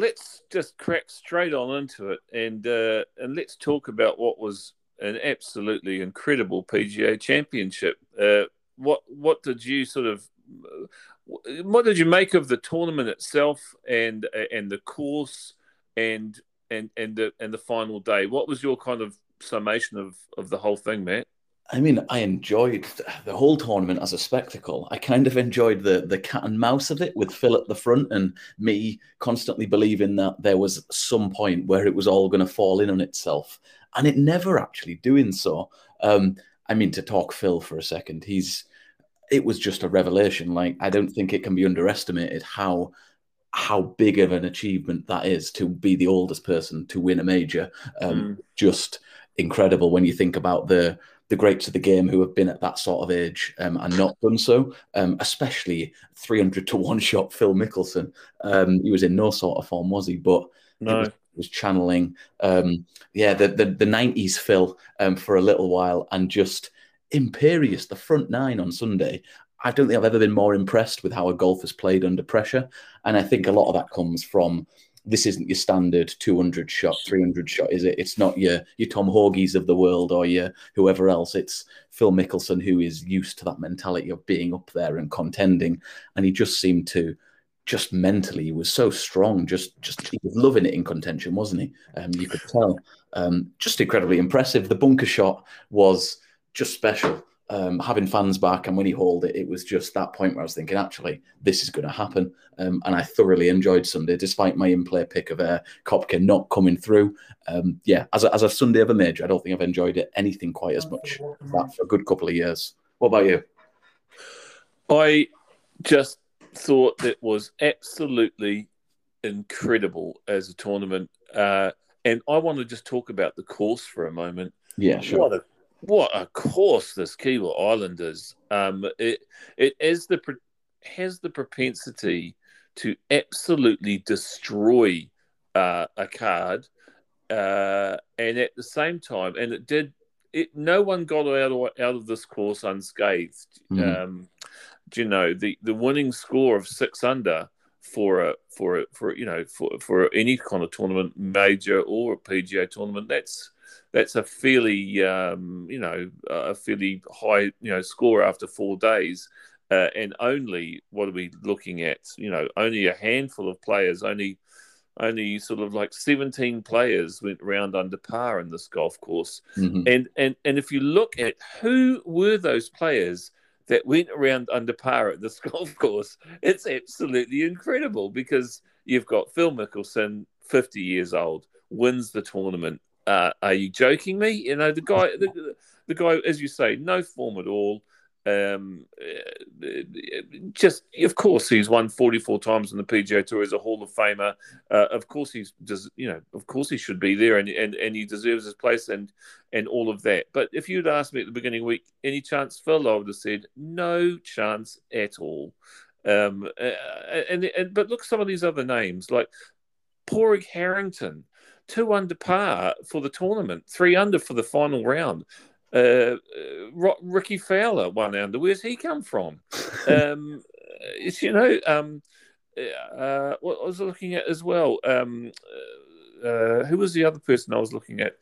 let's just crack straight on into it, and uh, and let's talk about what was an absolutely incredible PGA Championship. Uh, what what did you sort of what did you make of the tournament itself and and the course and and and the and the final day? What was your kind of summation of of the whole thing, Matt? I mean, I enjoyed the whole tournament as a spectacle. I kind of enjoyed the the cat and mouse of it with Phil at the front and me constantly believing that there was some point where it was all going to fall in on itself, and it never actually doing so. Um, I mean, to talk Phil for a second, he's it was just a revelation. Like I don't think it can be underestimated how how big of an achievement that is to be the oldest person to win a major. Um, mm. Just incredible when you think about the the greats of the game who have been at that sort of age um, and not done so, um, especially 300 to one shot Phil Mickelson. Um, he was in no sort of form, was he? But no. was, was, channeling, um, yeah, the, the, the 90s Phil um, for a little while and just imperious. The front nine on Sunday. I don't think I've ever been more impressed with how a golfer's played under pressure. And I think a lot of that comes from this isn't your standard 200 shot, 300 shot, is it? It's not your your Tom Hoges of the world or your whoever else. It's Phil Mickelson who is used to that mentality of being up there and contending, and he just seemed to just mentally he was so strong. Just just he was loving it in contention, wasn't he? Um, you could tell. Um, just incredibly impressive. The bunker shot was just special um, having fans back, and when he hauled it, it was just that point where I was thinking, actually, this is going to happen. Um, and I thoroughly enjoyed Sunday, despite my in-play pick of uh, Koepka not coming through. Um, yeah, as a, as a Sunday of a major, I don't think I've enjoyed it anything quite as much as that for a good couple of years. What about you? I just thought that was absolutely incredible as a tournament. Uh, and I want to just talk about the course for a moment. Yeah, sure. What a what a course this Kiawah Island is. Um, it it is the has the propensity to absolutely destroy uh, a card, uh, and at the same time, and it did. It no one got out of out of this course unscathed. Mm-hmm. Um, you know the the winning score of six under for a for a for you know for for any kind of tournament, major or a PGA tournament. That's that's a fairly um, you know a fairly high you know score after four days. Uh, and only what are we looking at? You know, only a handful of players, only only sort of like 17 players went round under par in this golf course. Mm-hmm. And and and if you look at who were those players that went around under par at this golf course, it's absolutely incredible because you've got Phil Mickelson, 50 years old, wins the tournament. Uh, are you joking me? You know, the guy, the, the guy, as you say, no form at all. Um, just of course he's won 44 times in the PGA Tour as a Hall of Famer. Uh, of course he's does you know of course he should be there and, and and he deserves his place and and all of that. But if you'd asked me at the beginning of the week, any chance Phil, I would have said no chance at all. Um, uh, and, and but look some of these other names like Padraig Harrington, two under par for the tournament, three under for the final round. Uh, uh, Rickie Fowler one under. Where's he come from? um, you know, um, uh, what I was looking at as well. Um, uh, who was the other person I was looking at?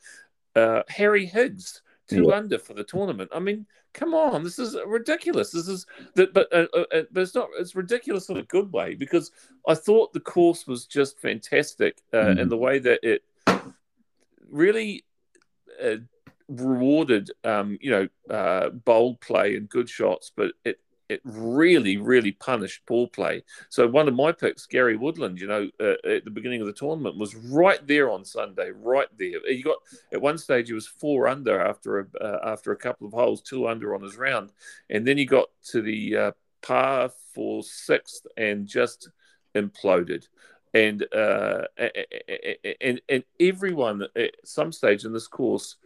Uh, Harry Higgs, two yeah. under for the tournament. I mean, come on, this is ridiculous. This is that, but uh, uh, but it's not. It's ridiculous in a good way because I thought the course was just fantastic mm. and the way that it really rewarded, um, you know, uh, bold play and good shots, but it it really, really punished poor play. So one of my picks, Gary Woodland, you know, uh, at the beginning of the tournament, was right there on Sunday, right there. He got at one stage he was four under after a uh, after a couple of holes, two under on his round, and then he got to the uh, par for sixth and just imploded. And uh, and and everyone at some stage in this course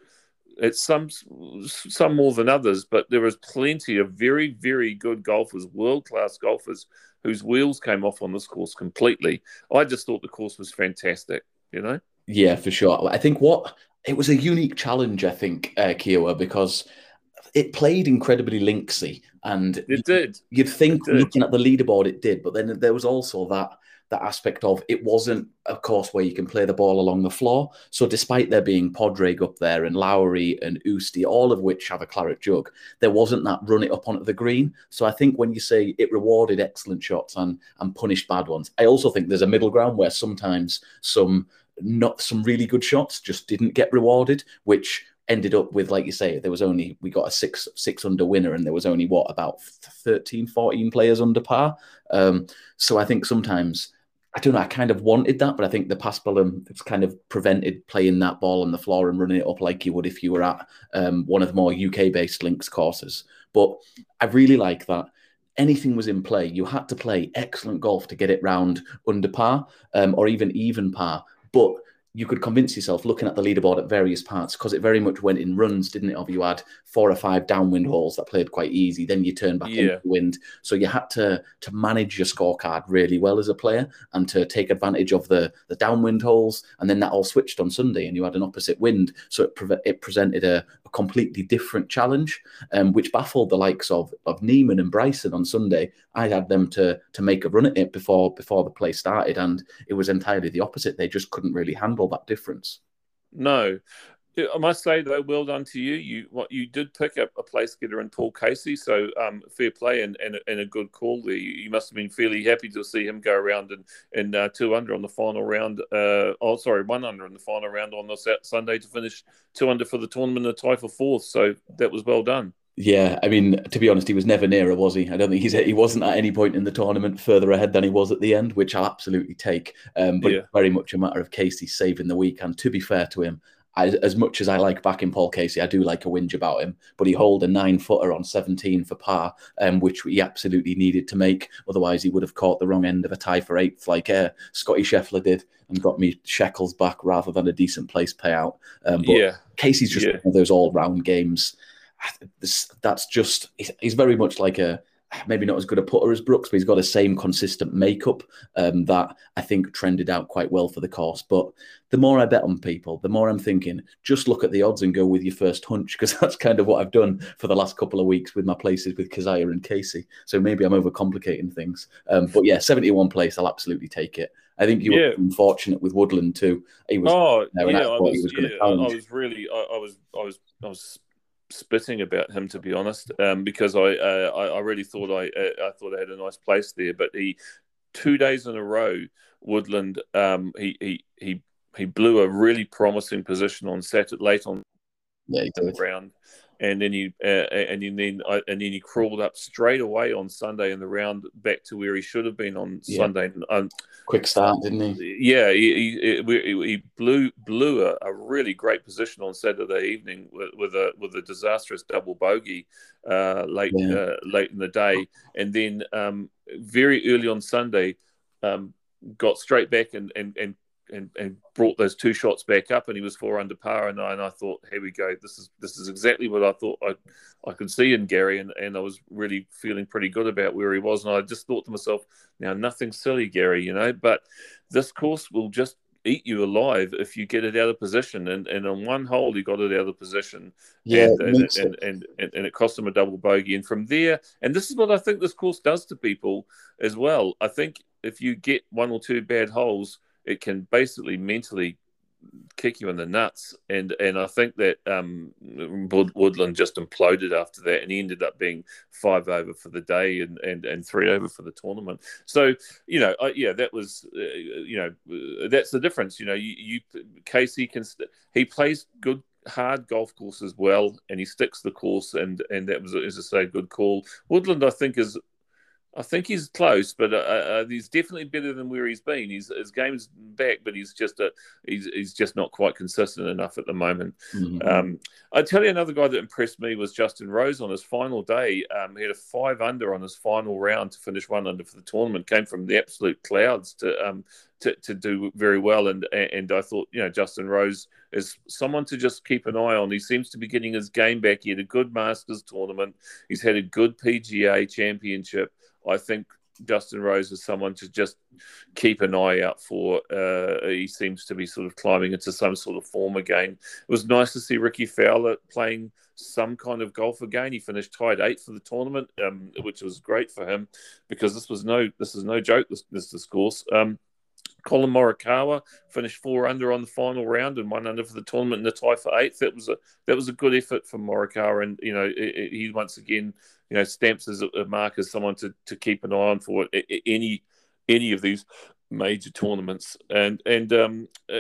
it's some some more than others, but there was plenty of very very good golfers, world class golfers, whose wheels came off on this course completely. I just thought the course was fantastic. You know. Yeah, for sure. I think what it was a unique challenge. I think uh, Kiawah because it played incredibly linksy, and it did. You'd think did. looking at the leaderboard, it did, but then there was also that that aspect of it wasn't a course where you can play the ball along the floor. So despite there being Padraig up there and Lowry and Oosty, all of which have a claret jug, there wasn't that run it up onto the green. So I think when you say it rewarded excellent shots and and punished bad ones, I also think there's a middle ground where sometimes some not some really good shots just didn't get rewarded, which ended up with like you say there was only we got a six six under winner and there was only what about 13 14 players under par um, so i think sometimes i don't know i kind of wanted that but i think the paspalum it's kind of prevented playing that ball on the floor and running it up like you would if you were at um, one of the more uk based links courses. But i really like that. Anything was in play. You had to play excellent golf to get it round under par um, or even even par. But you could convince yourself looking at the leaderboard at various parts because it very much went in runs, didn't it? Of you had four or five downwind holes that played quite easy, then you turn back yeah. into wind. So you had to to manage your scorecard really well as a player and to take advantage of the the downwind holes, and then that all switched on Sunday, and you had an opposite wind, so it pre- it presented a, a, completely different challenge, um, which baffled the likes of of Niemann and Bryson on Sunday. I had them to to make a run at it before before the play started, and it was entirely the opposite. They just couldn't really handle that difference. No, I must say though, well done to you. You what you did pick up a place getter in Paul Casey, so um, fair play and, and, and a good call there. You, you, must have been fairly happy to see him go around and and uh, two under on the final round. Uh, oh, sorry, one under in the final round on the Sunday to finish two under for the tournament, a tie for fourth. So that was well done. Yeah, I mean, to be honest, he was never nearer, was he? I don't think he's he wasn't at any point in the tournament further ahead than he was at the end, which I'll absolutely take. Um, but yeah. very much a matter of Casey saving the week. And to be fair to him, I, as much as I like backing Paul Casey, I do like a whinge about him. But he hold a nine footer on 17 for par, um, which he absolutely needed to make. Otherwise, he would have caught the wrong end of a tie for eighth, like uh, Scotty Scheffler did, and got me shekels back rather than a decent place payout. Um, but yeah. Casey's just yeah. one of those all round games this, that's just he's very much like a maybe not as good a putter as Brooks, but he's got the same consistent makeup um, that I think trended out quite well for the course. But the more I bet on people, the more I'm thinking, just look at the odds and go with your first hunch, because that's kind of what I've done for the last couple of weeks with my places with Keziah and Casey. So maybe I'm overcomplicating things. Um, but yeah, 71 place, I'll absolutely take it. I think you yeah. were unfortunate with Woodland too. He was oh, yeah, I, was, was yeah, I, I was really, I, I was, I was, I was spitting about him to be honest, um, because I, uh, I, I really thought I uh, I thought I had a nice place there, but he two days in a row Woodland um, he he he he blew a really promising position on Saturday late on yeah, the round and then he uh, and then uh, and then he crawled up straight away on Sunday in the round back to where he should have been on yeah. Sunday. Um, Quick start, didn't he? Yeah, he, he, he blew blew a, a, really great position on Saturday evening with, with a with a disastrous double bogey uh, late yeah. uh, late in the day, and then um, very early on Sunday. Um, got straight back and, and, and and, and brought those two shots back up, and he was four under par. And I, and I thought, here we go. This is this is exactly what I thought I I could see in Gary, and, and I was really feeling pretty good about where he was. And I just thought to myself, now nothing silly, Gary, you know, but this course will just eat you alive if you get it out of position. And and on one hole, he got it out of position. Yeah, and and, and, and, and, and, it cost him a double bogey. And from there, and this is what I think this course does to people as well. I think if you get one or two bad holes it can basically mentally kick you in the nuts. And and I think that um, Woodland just imploded after that, and he ended up being five over for the day and and, and three over for the tournament. So you know, I, yeah, that was uh, you know that's the difference. You know, you, you Casey can he plays good hard golf course as well, and he sticks the course, and and that was, as I say, a good call. Woodland, I think, is I think he's close, but uh, uh, he's definitely better than where he's been. He's, his game's back, but he's just a, he's he's just not quite consistent enough at the moment. Mm-hmm. Um, I tell you, another guy that impressed me was Justin Rose on his final day. Um, he had a five under on his final round to finish one under for the tournament. Came from the absolute clouds to um, to, to do very well, and and I thought you know Justin Rose is someone to just keep an eye on. He seems to be getting his game back. He had a good Masters tournament. He's had a good PGA championship. I think Justin Rose is someone to just keep an eye out for. Uh, he seems to be sort of climbing into some sort of form again. It was nice to see Rickie Fowler playing some kind of golf again. He finished tied eighth for the tournament, um, which was great for him because this was no this is no joke. This this discourse. Um, Collin Morikawa finished four under on the final round and one under for the tournament in the tie for eighth. That was a that was a good effort from Morikawa, and you know he once again you know stamps as a, mark as someone to, to keep an eye on for any any of these major tournaments. And and um, uh,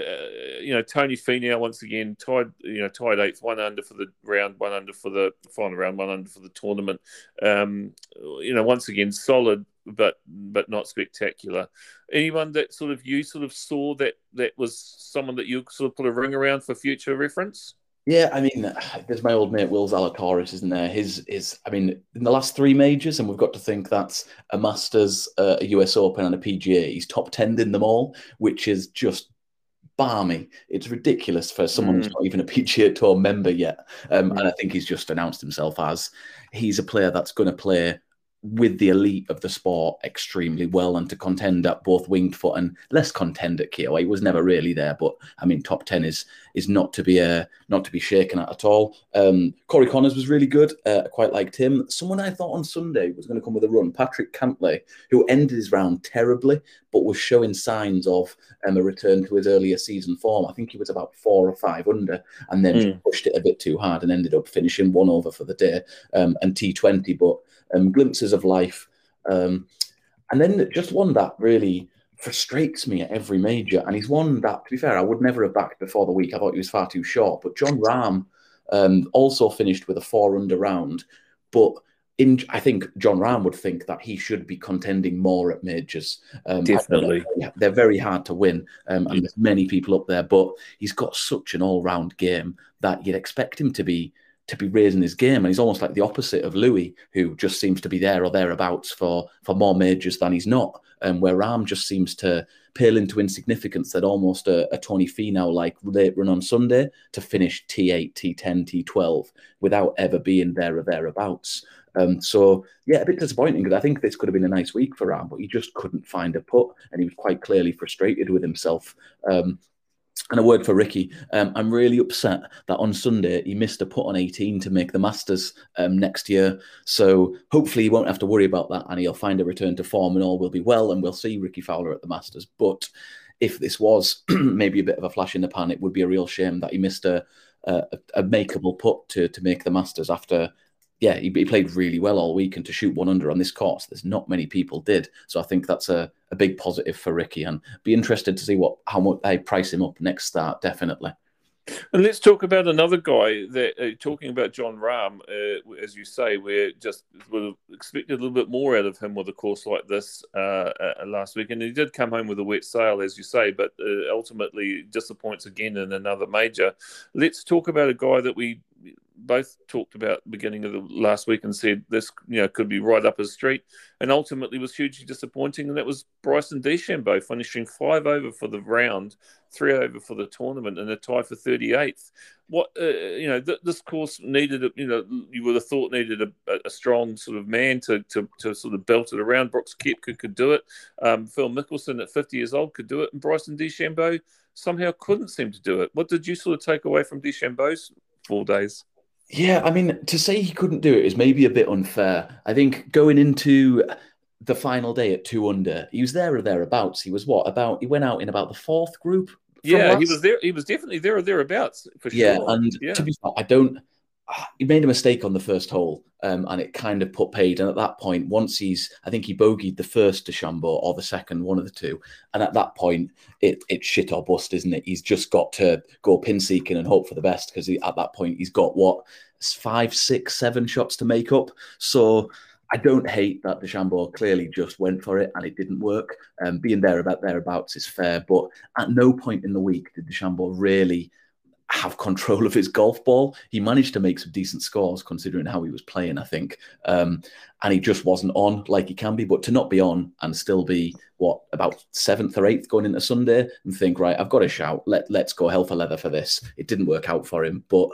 you know Tony Finau once again tied you know tied eighth, one under for the round, one under for the final round, one under for the tournament. Um, you know once again solid but but not spectacular. Anyone that sort of you sort of saw that that was someone that you sort of put a ring around for future reference? Yeah, I mean, there's my old mate Will Zalatoris, isn't there? His is, I mean, in the last three majors, and we've got to think that's a Masters, uh, a US Open, and a PGA. He's top ten in them all, which is just balmy. It's ridiculous for someone mm. who's not even a PGA Tour member yet. Um, mm. And I think he's just announced himself as he's a player that's going to play with the elite of the sport extremely well and to contend at both winged foot and less contend at Kiawah. He was never really there, but I mean, top ten is is not to be uh, not to be shaken at at all. Um, Corey Conners was really good. Uh, I quite liked him. Someone I thought on Sunday was going to come with a run, Patrick Cantlay, who ended his round terribly, but was showing signs of um, a return to his earlier season form. I think he was about four or five under, and then mm. pushed it a bit too hard and ended up finishing one over for the day um, and T Twenty, but um, glimpses of life. Um, and then just one that really frustrates me at every major. And he's one that, to be fair, I would never have backed before the week. I thought he was far too short. But Jon Rahm um, also finished with a four under round. But in, I think Jon Rahm would think that he should be contending more at majors. Um, Definitely, they're very hard to win, um, and yeah. there's many people up there. But he's got such an all-round game that you'd expect him to be to be raising his game. And he's almost like the opposite of Louis, who just seems to be there or thereabouts for for more majors than he's not. And um, where Rahm just seems to pale into insignificance that almost a, a Tony Finau like late run on Sunday to finish T8, T10, T12 without ever being there or thereabouts. Um, so yeah, a bit disappointing because I think this could have been a nice week for Rahm, but he just couldn't find a putt, and he was quite clearly frustrated with himself. Um, and a word for Rickie. Um, I'm really upset that on Sunday he missed a put on 18 to make the Masters um, next year. So hopefully he won't have to worry about that and he'll find a return to form and all will be well and we'll see Rickie Fowler at the Masters. But if this was maybe a bit of a flash in the pan, it would be a real shame that he missed a, a, a makeable put to, to make the Masters after yeah, he, he, played really well all week, and to shoot one under on this course, there's not many people did. So I think that's a, a big positive for Rickie, and be interested to see what how much they price him up next start. Definitely. And let's talk about another guy that uh, talking about Jon Rahm, uh, as you say, we're just would have expected a little bit more out of him with a course like this uh, uh, last week, and he did come home with a wet sail, as you say, but uh, ultimately disappoints again in another major. Let's talk about a guy that we both talked about beginning of the last week and said this you know could be right up his street. And ultimately was hugely disappointing. And that was Bryson DeChambeau finishing five over for the round three over for the tournament and a tie for 38th what uh, you know th- this course needed you know you would have thought needed a, a, strong sort of man to, to, to sort of belt it around. Brooks Koepka could do it. Um, Phil Mickelson at 50 years old could do it. And Bryson DeChambeau somehow couldn't seem to do it. What did you sort of take away from DeChambeau's four days yeah, I mean, to say he couldn't do it is maybe a bit unfair. I think going into the final day at two under, he was there or thereabouts. He was what about? He went out in about the fourth group. Yeah, last... he was there. He was definitely there or thereabouts for sure. Yeah, and yeah. to be fair, I don't. He made a mistake on the first hole, um, and it kind of put paid. And at that point, once he's, I think he bogeyed the first to DeChambeau or the second, one of the two. And at that point, it it's shit or bust, isn't it? He's just got to go pin seeking and hope for the best because at that point he's got what five, six, seven shots to make up. So I don't hate that DeChambeau clearly just went for it and it didn't work. Um, being there about thereabouts is fair, but at no point in the week did DeChambeau really have control of his golf ball. He managed to make some decent scores considering how he was playing, I think. Um, and he just wasn't on like he can be. But to not be on and still be what about seventh or eighth going into Sunday and think, right, I've got a shout. Let let's go hell for leather for this. It didn't work out for him, but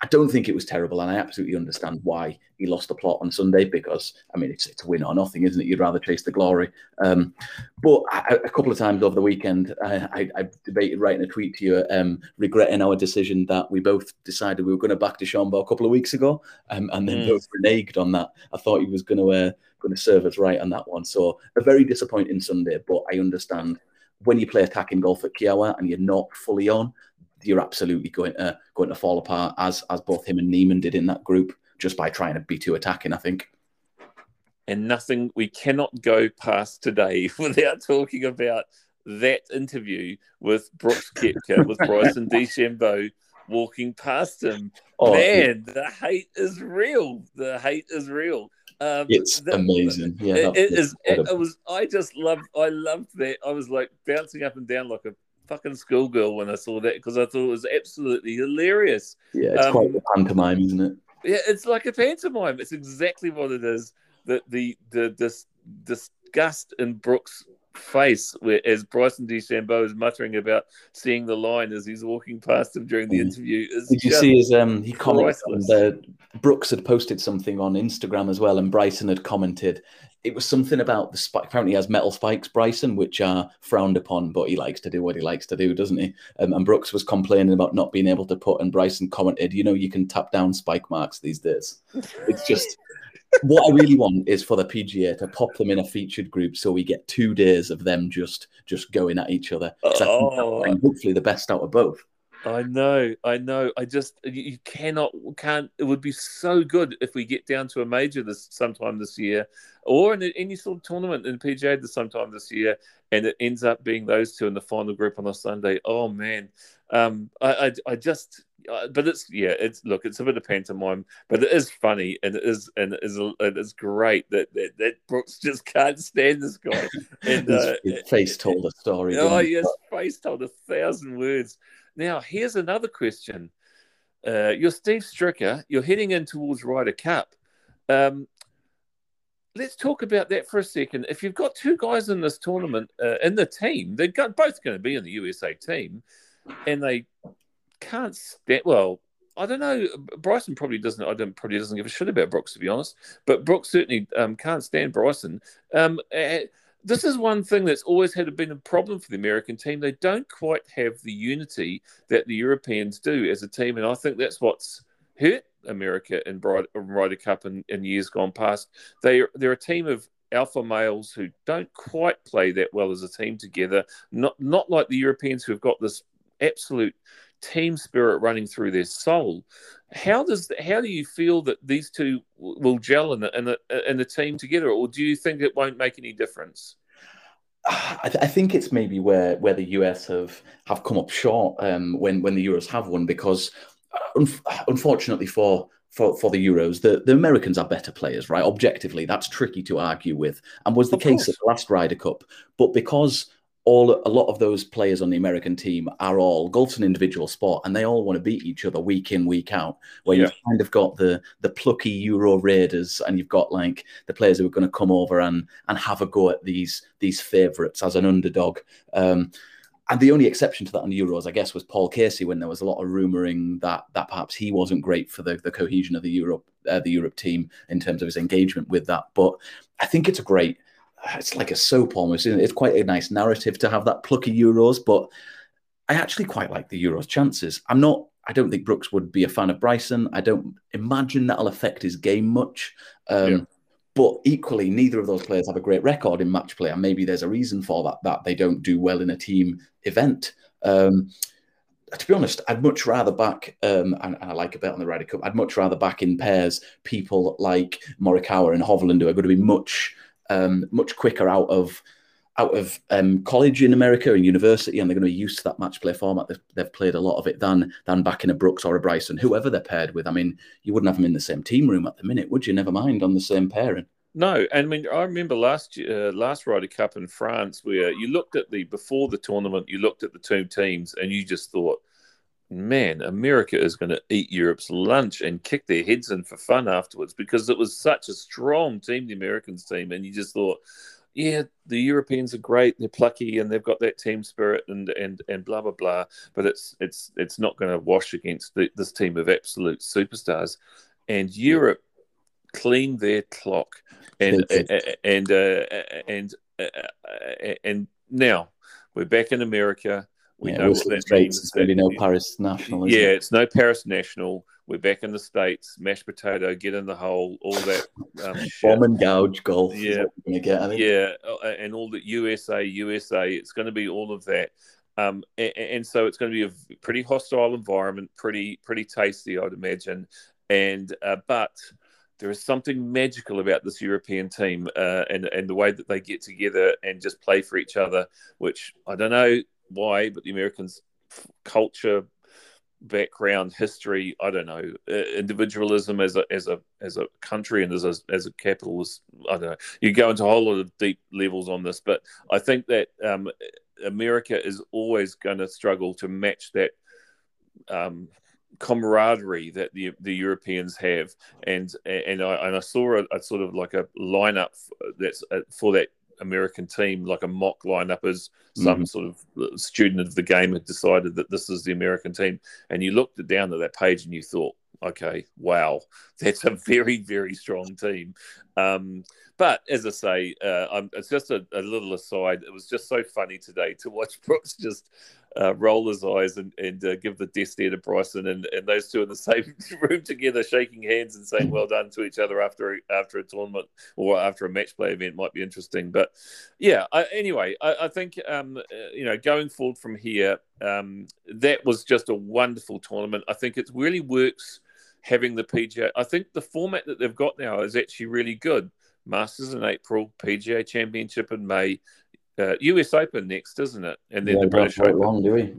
I don't think it was terrible, and I absolutely understand why he lost the plot on Sunday because I mean it's it's win or nothing, isn't it? You'd rather chase the glory. Um, but I, a couple of times over the weekend, I, I, I debated writing a tweet to you, um, regretting our decision that we both decided we were going to back DeChambeau a couple of weeks ago, um, and then mm. both reneged on that. I thought he was going to uh, going to serve us right on that one. So a very disappointing Sunday, but I understand when you play attacking golf at Kiawah and you're not fully on, you're absolutely going to going to fall apart as as both him and Niemann did in that group just by trying to be too attacking. I think. And nothing we cannot go past today without talking about that interview with Brooks Koepka with Bryson DeChambeau walking past him. Oh, Man, yeah. the hate is real. The hate is real. Um, it's the, amazing. Yeah, it, it is. It, it, was. I just loved. I loved that. I was like bouncing up and down like a fucking schoolgirl when I saw that because I thought it was absolutely hilarious. Yeah, it's um, quite a pantomime, isn't it? Yeah, it's like a pantomime. It's exactly what it is. The the the this disgust in Brooks' face where as Bryson DeChambeau is muttering about seeing the line as he's walking past him during the mm. interview. Did you see his um he commented the Brooks had posted something on Instagram as well and Bryson had commented it was something about the spike. Apparently, he has metal spikes, Bryson, which are frowned upon, but he likes to do what he likes to do, doesn't he? Um, and Brooks was complaining about not being able to put, and Bryson commented, "You know, you can tap down spike marks these days. It's just." What I really want is for the PGA to pop them in a featured group so we get two days of them just just going at each other. Oh. hopefully the best out of both. I know, I know. I just you cannot can't. It would be so good if we get down to a major this sometime this year, or in any sort of tournament in PGA this sometime this year, and it ends up being those two in the final group on a Sunday. Oh man, um, I, I, I just. Uh, but it's yeah, it's look, it's a bit of pantomime, but it is funny and it is and it is it is great that that, that Brooks just can't stand this guy. And his, uh, his face told a story. Oh, yes, face told a thousand words. Now, here's another question. Uh, you're Steve Stricker. You're heading in towards Ryder Cup. Um, let's talk about that for a second. If you've got two guys in this tournament uh, in the team, they're both going to be in the USA team, and they can't stand. Well, I don't know. Bryson probably doesn't. I don't probably doesn't give a shit about Brooks to be honest. But Brooks certainly um, can't stand Bryson. Um, this is one thing that's always had been a problem for the American team. They don't quite have the unity that the Europeans do as a team, and I think that's what's hurt America in Ryder Cup in, in years gone past. They they're a team of alpha males who don't quite play that well as a team together. Not not like the Europeans who have got this absolute team spirit running through their soul. How does how do you feel that these two will gel in the, in the, in the team together, or do you think it won't make any difference? I, th- I, think it's maybe where where the US have have come up short um, when when the Euros have won because uh, un- unfortunately for for, for the Euros, the, the Americans are better players, right? Objectively, that's tricky to argue with, and was the of case course. at the last Ryder Cup. But because all a lot of those players on the American team are all golf's an individual sport, and they all want to beat each other week in week out. Where yeah. you've kind of got the the plucky Euro raiders, and you've got like the players who are going to come over and and have a go at these these favourites as an underdog. Um, and the only exception to that on Euros, I guess, was Paul Casey when there was a lot of rumouring that that perhaps he wasn't great for the, the cohesion of the Europe uh, the Europe team in terms of his engagement with that. But I think it's a great it's like a soap almost. It's quite a nice narrative to have that plucky Euros, but I actually quite like the Euros chances. I'm not. I don't think Brooks would be a fan of Bryson. I don't imagine that'll affect his game much. Um, yeah. But equally, neither of those players have a great record in match play, and maybe there's a reason for that. That they don't do well in a team event. Um, to be honest, I'd much rather back, um, and, and, I like a bet on the Ryder Cup. I'd much rather back in pairs people like Morikawa and Hovland, who are going to be much um, much quicker out of out of um, college in America and university, and they're going to be used to that match play format. They've, they've, played a lot of it than than back in a Brooks or a Bryson, whoever they're paired with. I mean, you wouldn't have them in the same team room at the minute, would you? Never mind on the same pairing. No, and I mean I remember last uh, last Ryder Cup in France where you looked at the before the tournament, you looked at the two teams, and you just thought, man, America is going to eat Europe's lunch and kick their heads in for fun afterwards because it was such a strong team, the Americans team, and you just thought, yeah, the Europeans are great, they're plucky, and they've got that team spirit, and and and blah blah blah. But it's it's it's not going to wash against the, this team of absolute superstars. And Europe cleaned their clock, and and uh, and uh, and now we're back in America. We yeah, know what that means. It's really no Paris national. yeah, it? it's no Paris national. We're back in the states. Mashed potato, get in the hole, all that um, bomb and gouge golf. Yeah, get, yeah, uh, and all the USA, USA. It's going to be all of that. Um, and, and, so it's going to be a pretty hostile environment, pretty pretty tasty, I'd imagine. And uh, but there is something magical about this European team uh, and and the way that they get together and just play for each other, which I don't know why, but the Americans' culture, background, history, I don't know, uh, individualism as a as a as a country and as a as a capitalist, I don't know. You go into a whole lot of deep levels on this, but I think that um, America is always going to struggle to match that. Um, camaraderie that the the Europeans have, and and I and I saw a, a sort of like a lineup that's uh, for that American team, like a mock lineup, as some mm-hmm. sort of student of the game had decided that this is the American team, and you looked down at that page and you thought, okay, wow, that's a very very strong team. Um, but as I say, uh, it's just a, a, little aside. It was just so funny today to watch Brooks just uh, roll his eyes and, and uh, give the death stare to Bryson, and, and those two in the same room together, shaking hands and saying well done to each other after after a tournament or after a match play event might be interesting. But yeah, I, anyway, I, I think um, uh, you know going forward from here, um, that was just a wonderful tournament. I think it really works having the PGA. I think the format that they've got now is actually really good. Masters in April, PGA Championship in May, uh, US Open next, isn't it? And then yeah, the British Open. Long, do we?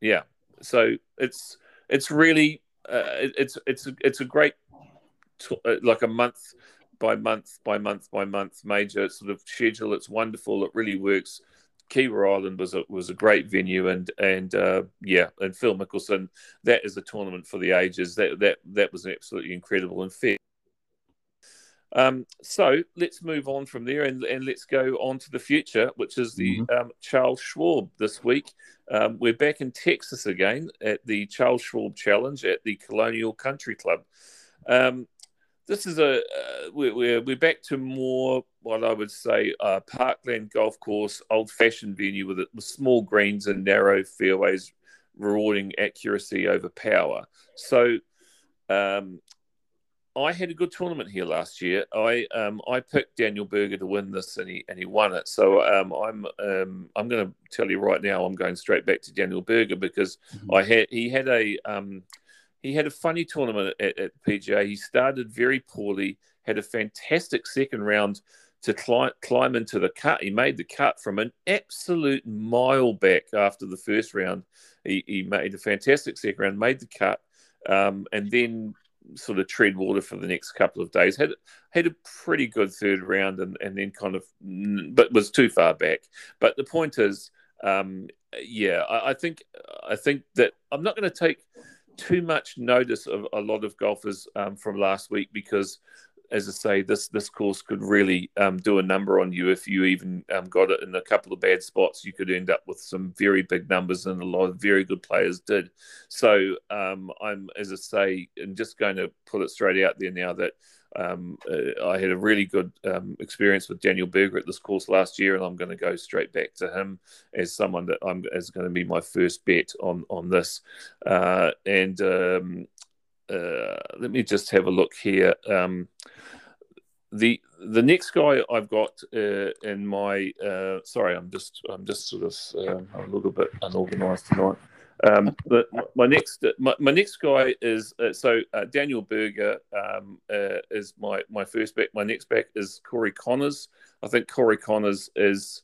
Yeah. So it's it's really uh, it's it's it's a great uh, like a month by month by month by month major sort of schedule. It's wonderful. It really works. Kiawah Island was a was a great venue, and and uh, yeah, and Phil Mickelson. That is a tournament for the ages. That that that was absolutely incredible and fair um, so let's move on from there and, and let's go on to the future, which is the mm-hmm. um, Charles Schwab this week. Um, we're back in Texas again at the Charles Schwab Challenge at the Colonial Country Club. Um, this is a uh, we're, we're, we're back to more what I would say a parkland golf course, old fashioned venue with, with small greens and narrow fairways, rewarding accuracy over power. So um, I had a good tournament here last year. I um, I picked Daniel Berger to win this, and he and he won it. So um, I'm um, I'm going to tell you right now, I'm going straight back to Daniel Berger because mm-hmm. I had he had a um, he had a funny tournament at, at PGA. He started very poorly, had a fantastic second round to climb climb into the cut. He made the cut from an absolute mile back after the first round. He, he made a fantastic second round, made the cut, um, and then sort of tread water for the next couple of days. Had had a pretty good third round, and, and then kind of, but was too far back. But the point is, um, yeah, I, I think I think that I'm not going to take too much notice of a lot of golfers um, from last week because as I say, this this course could really um, do a number on you if you even um, got it in a couple of bad spots. You could end up with some very big numbers, and a lot of very good players did. So um, I'm, as I say, I'm just going to put it straight out there now that um, uh, I had a really good um, experience with Daniel Berger at this course last year, and I'm going to go straight back to him as someone that I'm is going to be my first bet on on this. Uh, and um, uh, let me just have a look here. Um, the the next guy I've got uh, in my uh, sorry, I'm just I'm just sort of um, a little bit unorganized tonight. Um, my next my, my next guy is uh, so uh, Daniel Berger um, uh, is my my first back. My next back is Corey Conners. I think Corey Conners is.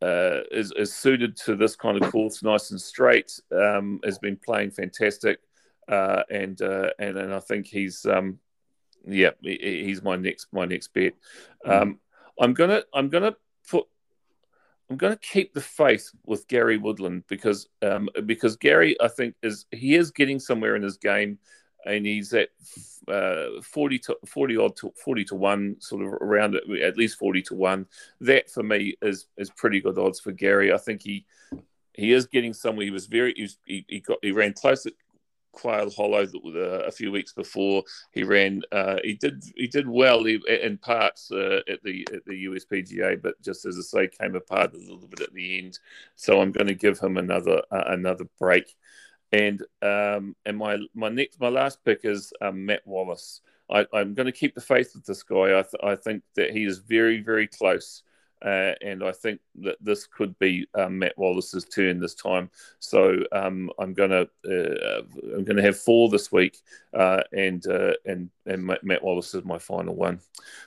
Uh, is, is suited to this kind of course, nice and straight. Um, has been playing fantastic, uh, and uh, and and I think he's um, yeah, he's my next my next bet. Mm-hmm. Um, I'm gonna I'm gonna put I'm gonna keep the faith with Gary Woodland because um, because Gary I think is he is getting somewhere in his game. and he's at uh, 40 to 40 odd to 40 to 1 sort of around at least 40 to 1 that for me is is pretty good odds for Gary I think he he is getting somewhere he was very he, he, he got he ran close at Quail Hollow uh, a few weeks before he ran. Uh, he did he did well in parts uh, at the at the USPGA, but just as I say, came apart a little bit at the end. So I'm going to give him another uh, another break. And um, and my my next my last pick is um, Matt Wallace. I, am going to keep the faith with this guy. I, th- I think that he is very very close uh, and I think that this could be um, Matt Wallace's turn this time. So um, I'm gonna uh, I'm gonna have four this week, uh, and uh, and and Matt Wallace is my final one.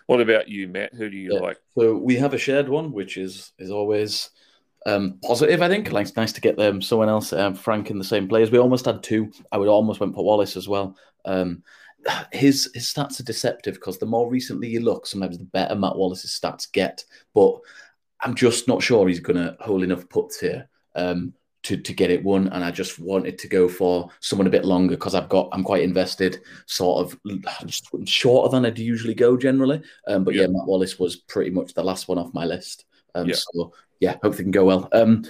What about you, Matt? Who do you yeah. like? So we have a shared one, which is is always um, positive. I think like it's nice to get them someone else, um, Frank, in the same players. We almost had two. I would almost went for Wallace as well. Um, his his stats are deceptive because the more recently you look, sometimes the better Matt Wallace's stats get. But I'm just not sure he's going to hold enough puts here um, to to get it won. And I just wanted to go for someone a bit longer because I've got I'm quite invested, sort of just shorter than I'd usually go generally. Um, but yeah. yeah, Matt Wallace was pretty much the last one off my list. Um, yeah. So yeah, hopefully can go well. Um,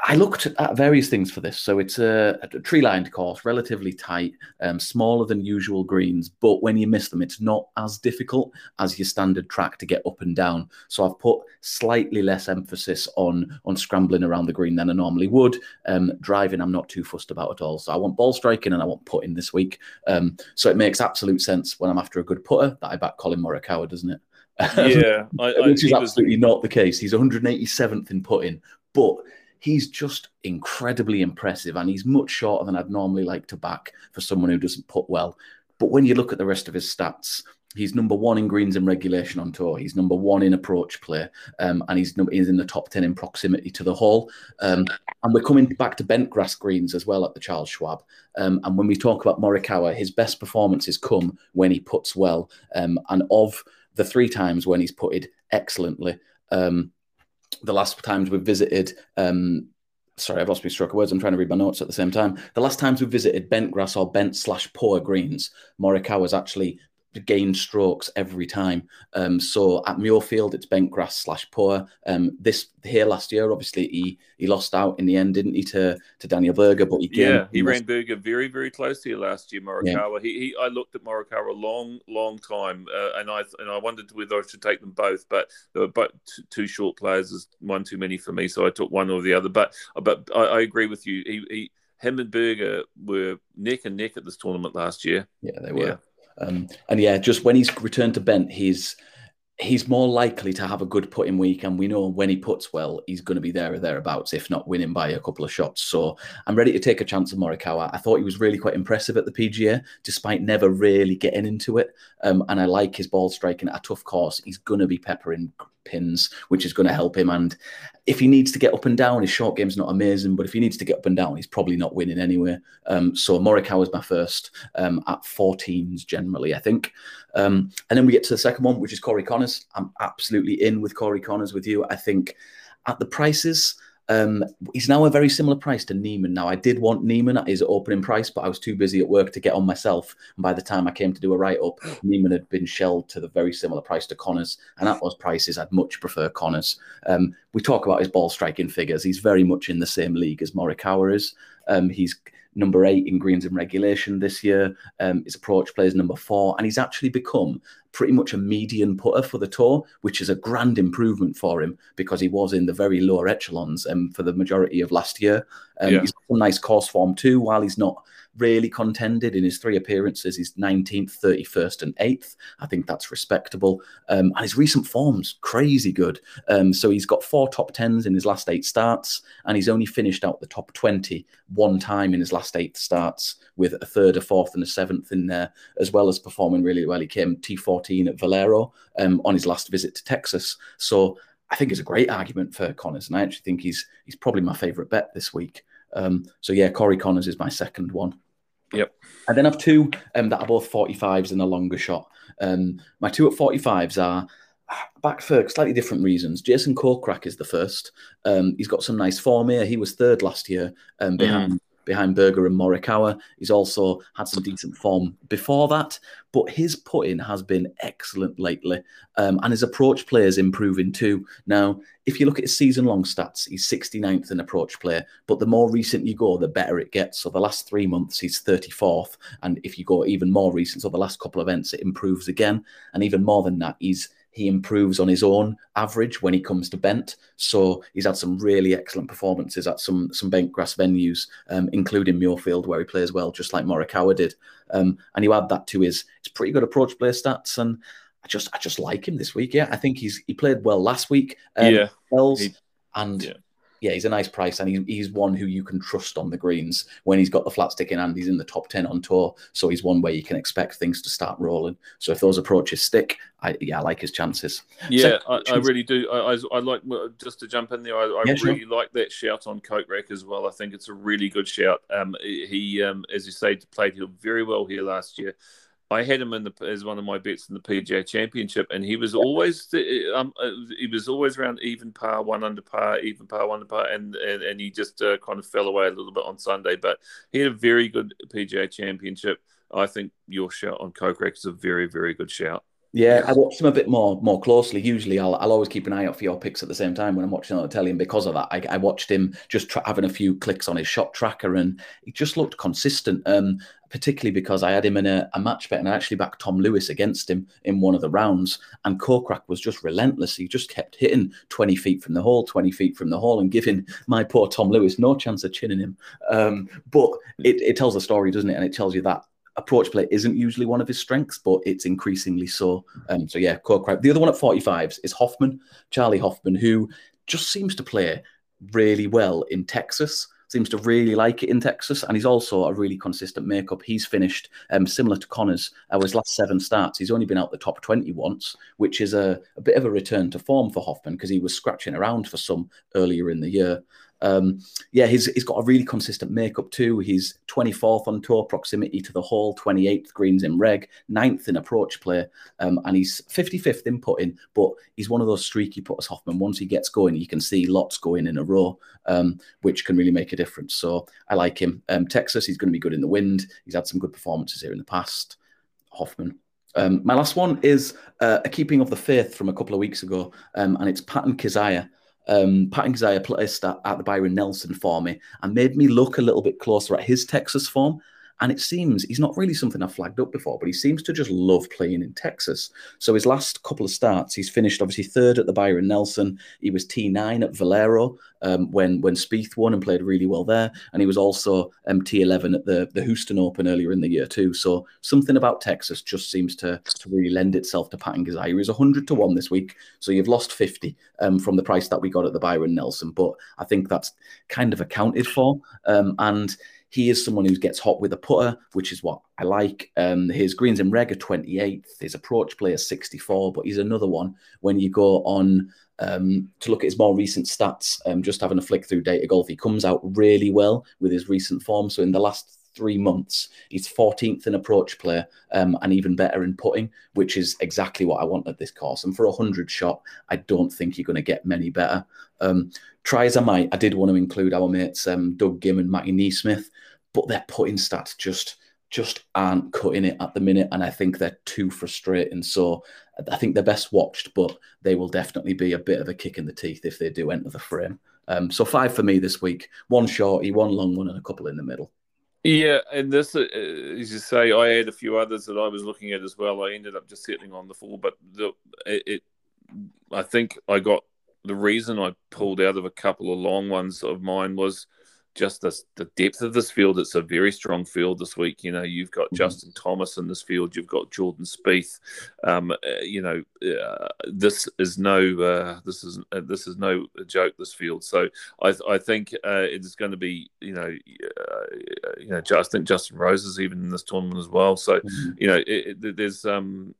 I looked at various things for this. So it's a, a tree lined course, relatively tight, um, smaller than usual greens, but when you miss them, it's not as difficult as your standard track to get up and down. So I've put slightly less emphasis on on scrambling around the green than I normally would. Um, driving, I'm not too fussed about at all. So I want ball striking and I want putting this week. Um, so it makes absolute sense when I'm after a good putter that I back Collin Morikawa, doesn't it? Yeah, I, I, which is absolutely was... not the case. He's 187th in putting, but he's just incredibly impressive and he's much shorter than I'd normally like to back for someone who doesn't put well. But when you look at the rest of his stats, he's number one in greens and regulation on tour. He's number one in approach play, um, and he's, he's in the top 10 in proximity to the hole. Um, and we're coming back to bent grass greens as well at the Charles Schwab. Um, and when we talk about Morikawa, his best performances come when he puts well. Um, and of the three times when he's putted excellently, um, the last times we've visited um, sorry, I've lost my stroke of words. I'm trying to read my notes at the same time. The last times we visited bent grass or bent slash poa greens, Morikawa's actually gain strokes every time. Um, so at Muirfield, it's bent grass slash poa. Um, this here last year, obviously he he lost out in the end, didn't he, to to Daniel Berger? But he yeah, he, he ran Berger very very close here last year. Morikawa. Yeah. He, he I looked at Morikawa a long long time, uh, and I and I wondered whether I should take them both, but there were but two short players is one too many for me, so I took one or the other. But but I, I agree with you. He, he him and Berger were neck and neck at this tournament last year. Yeah, they were. Yeah. Um, and yeah, just when he's returned to Bent, he's he's more likely to have a good putting week, and we know when he puts well, he's going to be there or thereabouts, if not winning by a couple of shots. So I'm ready to take a chance on Morikawa. I thought he was really quite impressive at the PGA, despite never really getting into it. Um, and I like his ball striking at a tough course. He's going to be peppering pins, which is going to help him. And if he needs to get up and down, his short game's not amazing, but if he needs to get up and down, he's probably not winning anyway. Um, so Morikawa is my first um, at 14s generally, I think. Um, and then we get to the second one, which is Corey Conners. I'm absolutely in with Corey Conners with you. I think at the prices, um, he's now a very similar price to Niemann. Now, I did want Niemann at his opening price, but I was too busy at work to get on myself. And by the time I came to do a write up, Niemann had been shelled to the very similar price to Conners. And at those prices, I'd much prefer Conners. Um, we talk about his ball striking figures. He's very much in the same league as Morikawa is. Um, he's number eight in greens and regulation this year. Um, his approach plays number four, and he's actually become pretty much a median putter for the tour, which is a grand improvement for him because he was in the very lower echelons um, for the majority of last year. Um, yeah. He's got some nice course form too, while he's not really contended in his three appearances. He's 19th, 31st, and 8th. I think that's respectable. Um, and his recent form's crazy good. Um, so he's got four top 10s in his last eight starts, and he's only finished out the top 20 one time in his last eight starts with a third, a fourth, and a seventh in there, as well as performing really well. He came T14 at Valero um, on his last visit to Texas. So I think it's a great argument for Conners, and I actually think he's he's probably my favourite bet this week. Um, so yeah, Corey Conners is my second one. Yep. And then I have two um, that are both 45s and a longer shot. Um, my two at 45s are back for slightly different reasons. Jason Kokrak is the first. Um, he's got some nice form here. He was third last year um, behind mm. Behind Berger and Morikawa. He's also had some decent form before that, but his putting has been excellent lately, um, and his approach play is improving too. Now, if you look at his season-long stats, he's 69th in approach play, but the more recent you go, the better it gets. So the last three months, he's 34th, and if you go even more recent, so the last couple of events, it improves again, and even more than that, he's he improves on his own average when he comes to bent. So he's had some really excellent performances at some some bent grass venues, um, including Muirfield, where he plays well, just like Morikawa did. Um, and you add that to his his pretty good approach play stats, and I just I just like him this week. Yeah, I think he's he played well last week. Um, yeah, he, and yeah yeah, he's a nice price, and he's, he's one who you can trust on the greens when he's got the flat stick in hand. He's in the top ten on tour, so he's one where you can expect things to start rolling. So if those approaches stick, I yeah, I like his chances. Yeah, I, I, really do. I, I, I, like just to jump in there. I, I yeah, really sure. like that shout on Kokrak as well. I think it's a really good shout. Um, he, um, as you say, played him very well here last year. I had him in the as one of my bets in the PGA Championship, and he was always um, uh, he was always around even par, one under par, even par, one under par, and and, and he just uh, kind of fell away a little bit on Sunday. But he had a very good PGA Championship. I think your shout on Kokrak is a very very good shout. Yeah, I watched him a bit more more closely. Usually, I'll, I'll always keep an eye out for your picks at the same time when I'm watching on the telly, and because of that, I, I watched him just tra- having a few clicks on his shot tracker, and he just looked consistent. Um, particularly because I had him in a, a match bet, and I actually backed Tom Lewis against him in one of the rounds, and Kokrak was just relentless. He just kept hitting 20 feet from the hole, 20 feet from the hole, and giving my poor Tom Lewis no chance of chinning him. Um, but it, it tells a story, doesn't it? And it tells you that approach play isn't usually one of his strengths, but it's increasingly so. Um, so yeah, Kokrak. The other one at 45s is Hoffman, Charley Hoffman, who just seems to play really well in Texas. Seems to really like it in Texas, and he's also a really consistent makeup. He's finished um, similar to Conners. Uh, his last seven starts, he's only been out the top twenty once, which is a, a bit of a return to form for Hoffman because he was scratching around for some earlier in the year. Um, yeah, he's he's got a really consistent makeup too. He's 24th on tour proximity to the hole, 28th greens in reg, 9th in approach play, um, and he's 55th in putting. But he's one of those streaky putters, Hoffman. Once he gets going, you can see lots going in a row, um, which can really make a difference. So I like him. Um, Texas, he's going to be good in the wind. He's had some good performances here in the past. Hoffman. Um, my last one is uh, a keeping of the faith from a couple of weeks ago, um, and it's Patton Kizzire. Um, Patton Kizzire placed at, at the Byron Nelson for me and made me look a little bit closer at his Texas form. And it seems he's not really something I've flagged up before, but he seems to just love playing in Texas. So his last couple of starts, he's finished obviously third at the Byron Nelson. He was T9 at Valero um, when when Spieth won and played really well there, and he was also um, T11 at the the Houston Open earlier in the year too. So something about Texas just seems to to really lend itself to Patton Kizzire. He's 100 to one this week, so you've lost 50 um, from the price that we got at the Byron Nelson, but I think that's kind of accounted for, um, and he is someone who gets hot with a putter, which is what I like. Um, his greens in reg are 28th, his approach play is 64, but he's another one when you go on um, to look at his more recent stats, um, just having a flick through data golf, he comes out really well with his recent form. So in the last three months, he's 14th in approach play um, and even better in putting, which is exactly what I want at this course. And for a 100 shot, I don't think you're going to get many better. Um, try as I might, I did want to include our mates um, Doug Ghim and Matty NeSmith, but their putting stats just just aren't cutting it at the minute, and I think they're too frustrating. So I think they're best watched, but they will definitely be a bit of a kick in the teeth if they do enter the frame. Um, so five for me this week: one shorty, one long one, and a couple in the middle. Yeah, and this, uh, as you say, I had a few others that I was looking at as well. I ended up just settling on the four, but the, it, it, I think I got the reason I pulled out of a couple of long ones of mine was just this, the depth of this field. It's a very strong field this week. You know, you've got mm-hmm. Justin Thomas in this field. You've got Jordan Spieth. Um, uh, you know, uh, this is no uh, this is uh, this is no joke. This field. So I I think uh, it's going to be you know uh, you know I think Justin Rose is even in this tournament as well. So mm-hmm. you know it, it, there's um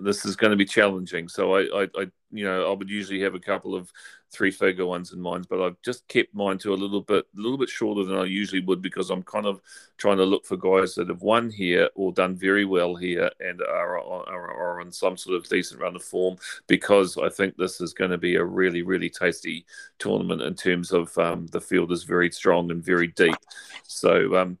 this is going to be challenging. So I, I, I, you know, I would usually have a couple of three-figure ones in mind, but I've just kept mine to a little bit, a little bit shorter than I usually would because I'm kind of trying to look for guys that have won here or done very well here and are, are, are on some sort of decent run of form because I think this is going to be a really, really tasty tournament in terms of um, the field is very strong and very deep. So. Um,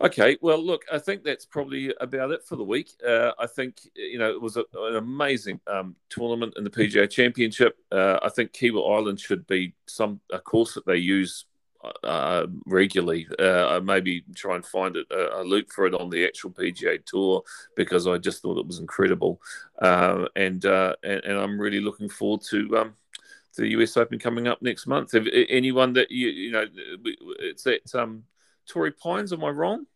Okay, well, look, I think that's probably about it for the week. Uh, I think you know it was a, an amazing um, tournament in the PGA Championship. Uh, I think Kiawah Island should be some a course that they use uh, regularly. Uh, maybe try and find it a, a, loop for it on the actual PGA Tour because I just thought it was incredible, uh, and, uh, and, and I'm really looking forward to. Um, the US Open coming up next month. Have anyone that you you know, it's at um, Torrey Pines. Am I wrong?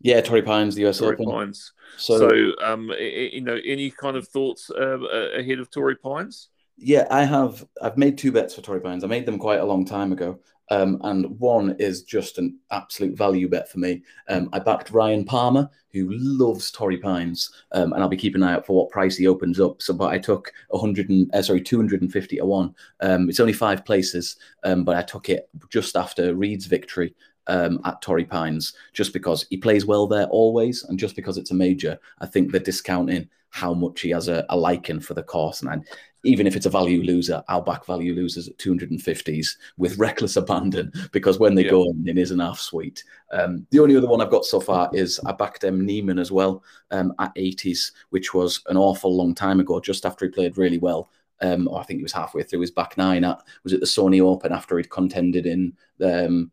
Yeah, Torrey Pines, the US Torrey Open. Pines. So, so um, you know, any kind of thoughts uh, ahead of Torrey Pines? Yeah, I have. I've made two bets for Torrey Pines. I made them quite a long time ago. Um, and one is just an absolute value bet for me. Um, I backed Ryan Palmer, who loves Torrey Pines, um, and I'll be keeping an eye out for what price he opens up. So, but I took 100 and uh, sorry 250 to one. Um, it's only five places, um, but I took it just after Reed's victory um, at Torrey Pines just because he plays well there always, and just because it's a major, I think they're discounting how much he has a, a liking for the course. And even if it's a value loser, I'll back value losers at 250s with reckless abandon because when they yeah. go in, it is an half sweet. Um, the only other one I've got so far is I backed M. Niemann as well um, at 80s, which was an awful long time ago, just after he played really well. Um, I think he was halfway through his back nine at was it the Sony Open after he'd contended in um,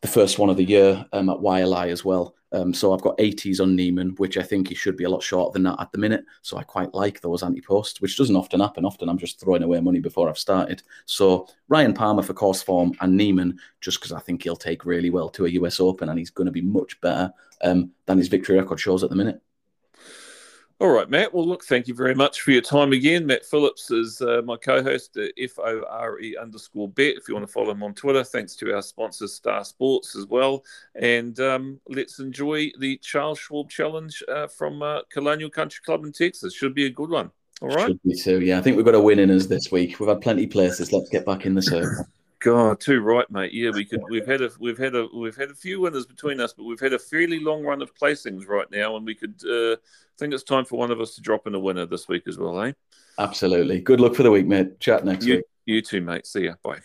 the first one of the year um, at YLI as well. Um, so I've got 80s on Niemann, which I think he should be a lot shorter than that at the minute. So I quite like those anti-posts, which doesn't often happen. Often I'm just throwing away money before I've started. So Ryan Palmer for course form and Niemann, just because I think he'll take really well to a US Open and he's going to be much better um, than his victory record shows at the minute. All right, Matt. Well, look, thank you very much for your time again. Matt Phillips is uh, my co-host at F O R E underscore bet. If you want to follow him on Twitter, thanks to our sponsor Star Sports as well. And um, let's enjoy the Charles Schwab Challenge uh, from uh, Colonial Country Club in Texas. Should be a good one. All right. Should be too. Yeah, I think we've got a win in us this week. We've had plenty of places. Let's get back in the circle. God, too right, mate. Yeah, we could. We've had a we've had a we've had a few winners between us, but we've had a fairly long run of placings right now, and we could. Uh, think it's time for one of us to drop in a winner this week as well, eh? Absolutely. Good luck for the week, mate. Chat next you, week. You too, mate. See ya. Bye.